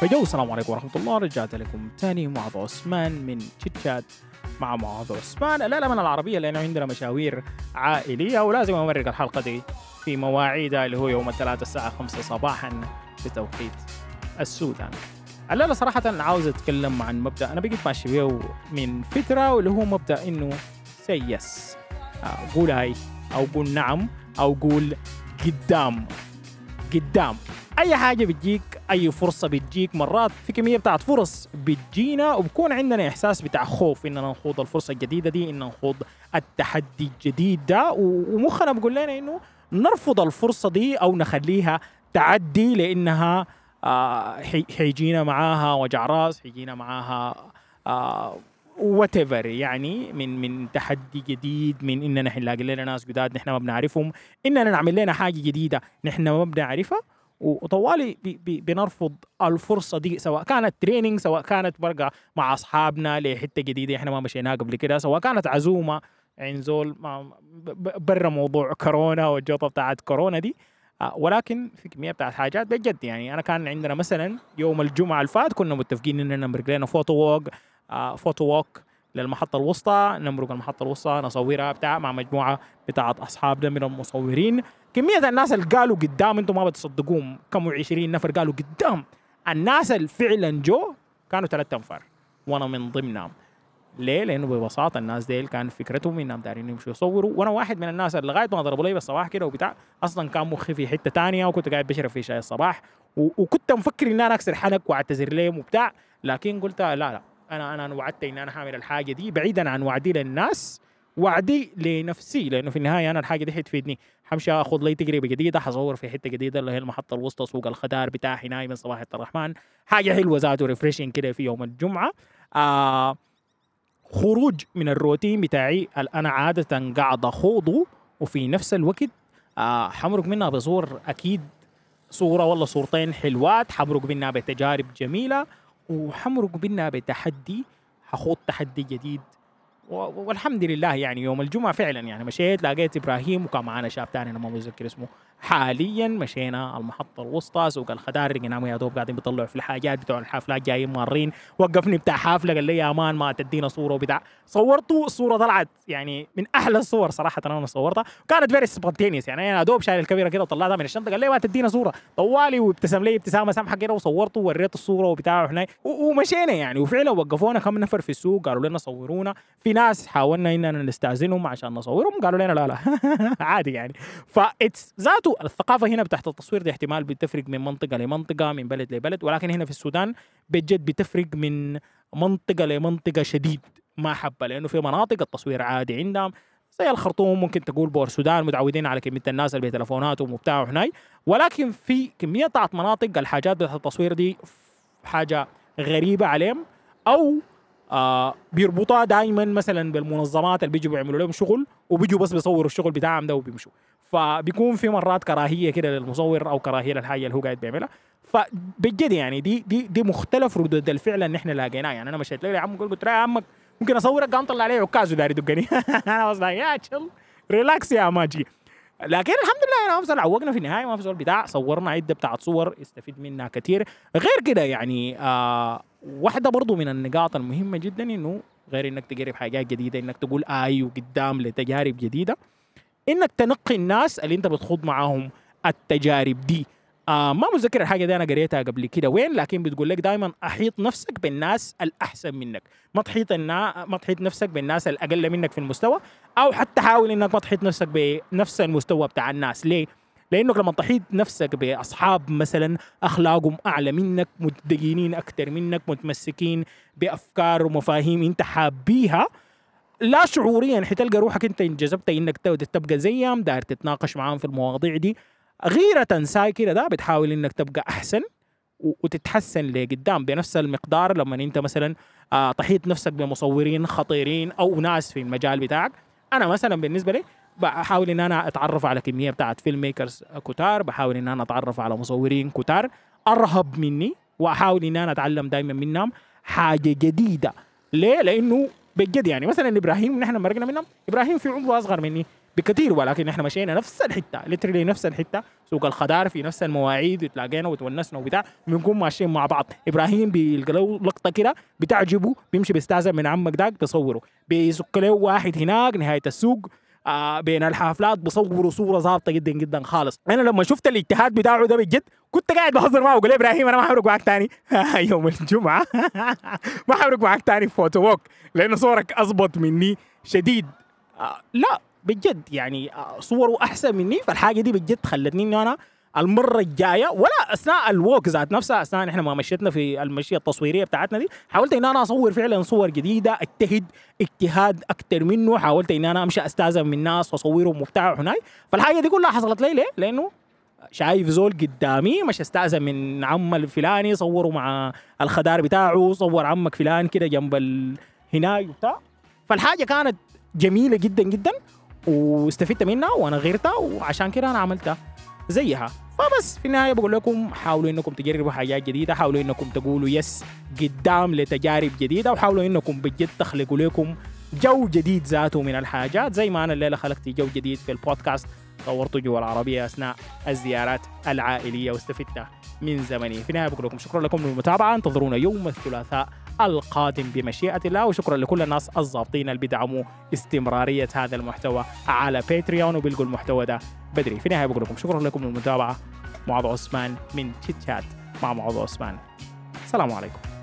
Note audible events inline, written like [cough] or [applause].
فجو السلام عليكم ورحمة الله. رجعت لكم تاني معاذ عثمان من تشات مع معاذ عثمان. live من العربية لأنه عندنا مشاوير عائلية ولازم أمرق الحلقة دي في مواعيدها اللي هو يوم الثلاثاء الساعة 5 صباحا بتوقيت السودان. الليلة صراحة عاوز أتكلم عن مبدأ أنا بقيت ماشي بيه من فترة واللي هو مبدأ إنه say yes قول أي أو قول نعم أو قول قدام. قدام. أي حاجة بتجيك أي فرصة بتجيك مرات في كمية بتاعت فرص بتجينا وبكون عندنا إحساس بتاع خوف إننا نخوض الفرصة الجديدة دي ان نخوض التحدي الجديد ده. ومخنا بيقول لنا إنه نرفض الفرصة دي أو نخليها تعدي لأنها آه حيجينا معاها وجع راس حيجينا معاها آه وات يعني من من تحدي جديد من إننا نلاقي لنا ناس جداد نحن ما بنعرفهم إننا نعمل لنا حاجة جديدة نحن ما بنعرفها. وطوالي بي بي بنرفض الفرصة دي سواء كانت training سواء كانت مرقة مع أصحابنا لحتة جديدة إحنا ما مشيناها قبل كده سواء كانت عزومة عند زول برا موضوع كورونا والجوطة بتاعت كورونا دي. ولكن في كمية بتاعت حاجات بجد يعني. أنا كان عندنا مثلا يوم الجمعة اللي كنا متفقين إننا نمرق لنا photo walk photo walk للمحطة الوسطى نمرق المحطة الوسطى نصورها بتاع مع مجموعة بتاعت أصحابنا من المصورين كمية الناس اللي قالوا قدام أنتم ما بتصدقوهم كم 20 نفر قالوا قدام. الناس اللي فعلا جو كانوا ثلاثة أنفار وأنا من ضمنهم. ليه؟ لأنه ببساطة الناس ديل كان فكرتهم إنهم دارين يمشوا يصوروا. وأنا واحد من الناس اللي لغاية ما ضربوا لي بالصباح كده وبتاع أصلا كان مخي في حتة تانية وكنت قاعد بشرب في شاي الصباح. وكنت مفكر ان أنا أكسر حنك وأعتذر لهم وبتاع لكن قلت لا لا. أنا أنا وعدت ان أنا حامل الحاجة دي بعيدا عن وعدي للناس وعدي لنفسي لأنه في النهاية أنا الحاجة دي حتفيدني حمشي آخذ لي تجربة جديدة حصور في حتة جديدة اللي هي المحطة الوسطى سوق الخدار بتاع هناي من صباح الرحمن. حاجة حلوة ذاته ريفريشنج كده في يوم الجمعة. آه خروج من الروتين بتاعي. أنا عادة قاعد اخوضه وفي نفس الوقت آه حمرق منها بصور أكيد. صورة ولا صورتين حلوات حمرق منها بتجارب جميلة. وحمرق منها بتحدي حخوض تحدي جديد. والحمد لله يعني يوم الجمعة فعلا يعني مشيت لقيت إبراهيم وكان معنا شاب تاني أنا ما متذكر اسمه. حاليا مشينا المحطة الوسطى سوق الخدار لقيناهم يا دوب قاعدين بيطلعوا في الحاجات بتوع الحفلات جايين مارين وقفني بتاع حفلة قال لي يا man ما تدينا صورة وبتاع. صورته الصورة طلعت يعني من أحلى الصور صراحة أنا صورتها. كانت very spontaneous يعني أنا دوب شايل الكاميرا كده وطلعتها من الشنطة. قال لي ما تدينا صورة. طوالي وابتسم لي ابتسامة سامحة كده وصورته ووريته الصورة وبتاع هناك ومشينا يعني. وفعلا وقفونا كم نفر في السوق قالوا لنا صورونا. في ناس حاولنا إننا نستأذنهم عشان نصورهم قالوا لنا لا لا. [laughs] عادي يعني. فاتس ذاته الثقافة هنا بتاعت التصوير دي احتمال بتفرق من منطقة لمنطقة من بلد لبلد ولكن هنا في السودان بجد بتفرق من منطقة لمنطقة شديد. ما حبة لأنه في مناطق التصوير عادي عندهم زي الخرطوم ممكن تقول بور السودان متعودين على كمية الناس اللي بتلفوناتهم وبتاع هناي ولكن في كمية بتاعت مناطق الحاجات بتاعت التصوير دي حاجة غريبة عليهم أو آه بيربطوها دائما مثلا بالمنظمات اللي بيجوا بيعملوا لهم شغل وبيجوا بس بيصوروا الشغل بتاعهم ده وبيمشوا. فبيكون في مرات كراهية كده للمصور أو كراهية للحاجة اللي هو قاعد بيعملها. فبجد يعني دي دي دي مختلف ردود الفعل اللي إحنا لاقيناه يعني أنا مشيت له يا عم قلت له يا عمك ممكن أصورك. قام طلع عليه عكاز وداري يدقني. [laughs] أنا was يا chill relax يا ماجي. لكن الحمد لله أنا افضل عوقنا في النهاية ما في بتاع صورنا عدة بتاعت صور استفيد منها كثير غير كده يعني آه واحدة برضو من النقاط المهمة جدا إنه غير إنك تجرب حاجات جديدة إنك تقول اي وقدام لتجارب جديدة. انك تنقي الناس اللي أنت بتخوض معاهم التجارب دي. آه ما متذكر الحاجة دي أنا قريتها قبل كده. وين؟ لكن بتقول لك دائما أحيط نفسك بالناس الأحسن منك. ما تحيط النا... ما تحيط نفسك بالناس الأقل منك في المستوى أو حتى حاول إنك ما تحيط نفسك بنفس المستوى بتاع الناس. ليه؟ لأنك لما تحيط نفسك بأصحاب مثلا أخلاقهم أعلى منك متدينين أكثر منك متمسكين بأفكار ومفاهيم أنت حابيها لا شعوريا حتلقى روحك أنت انجذبت إنك تبقى زيهم داير تتناقش معاهم في المواضيع دي. غيرة ساي كده ده بتحاول إنك تبقى أحسن وتتحسن لقدام بنفس المقدار. لما أنت مثلا آه تحيط نفسك بمصورين خطيرين أو ناس في المجال بتاعك. أنا مثلا بالنسبة لي بحاول إن أنا أتعرف على كمية بتاعت filmmakers كتار بحاول إن أنا أتعرف على مصورين كتار أرهب مني وأحاول إن أنا أتعلم دائما منهم حاجة جديدة. ليه؟ لأنه بجد يعني. مثلا إبراهيم نحن مرقنا منهم. إبراهيم في عمره أصغر مني بكثير ولكن إحنا مشينا نفس الحتة literally نفس الحتة. سوق الخضار في نفس المواعيد وتلاقينا وتونسنا وبتاع. بنكون ماشيين مع بعض. إبراهيم بيلقى له لقطة كده بتعجبه بيمشي بيستأذن من عمك داك بيصوره. بيسك له واحد هناك نهاية السوق. آه بين الحفلات بصوروا صورة ظابطة جدا جدا خالص. أنا لما شفت الإجتهاد بتاعه ده بجد كنت قاعد بهزر معه وقال إبراهيم أنا ما حمرق معك تاني. [laughs] يوم الجمعة [laughs] ما حمرق معك تاني في photo walk لأنه صورك اضبط مني شديد. آه لا بجد يعني آه صوره أحسن مني فالحاجة دي بجد خلتني إنه أنا المرة الجاية ولا أثناء ال walk ذات نفسها أثناء إحنا ما مشيتنا في المشية التصويرية بتاعتنا دي حاولت إن أنا أصور فعلا صور جديدة أجتهد اجتهاد أكثر منه حاولت إن أنا أمشي أستاذن من الناس واصورهم وبتاع هناي. فالحاجة دي كلها حصلت لي ليه؟ لأنه شايف زول قدامي مش أستاذن من عم الفلاني صوروا مع الخدار بتاعه صور عمك فلان كده جنب ال... هناي وبتاع. فالحاجة كانت جميلة جدا جدا واستفدت منها وأنا غيرتها وعشان كده أنا عملتها زيها. فبس في النهاية بقول لكم حاولوا إنكم تجربوا حاجات جديدة حاولوا إنكم تقولوا يس قدام لتجارب جديدة وحاولوا إنكم بجد تخلقوا لكم جو جديد ذاته من الحاجات زي ما أنا الليلة خلقت جو جديد في البودكاست طورت جوا العربيه أثناء الزيارات العائلية واستفدت من زمني. في النهاية بقول لكم شكرا لكم للمتابعة انتظرونا يوم الثلاثاء القادم بمشيئة الله وشكرا لكل الناس الضابطين اللي بيدعموا استمرارية هذا المحتوى على Patreon وبيلقوا المحتوى ده بدري. في النهاية بقول لكم شكرا لكم للمتابعة. معاذ عثمان من تشات مع معاذ عثمان. السلام عليكم.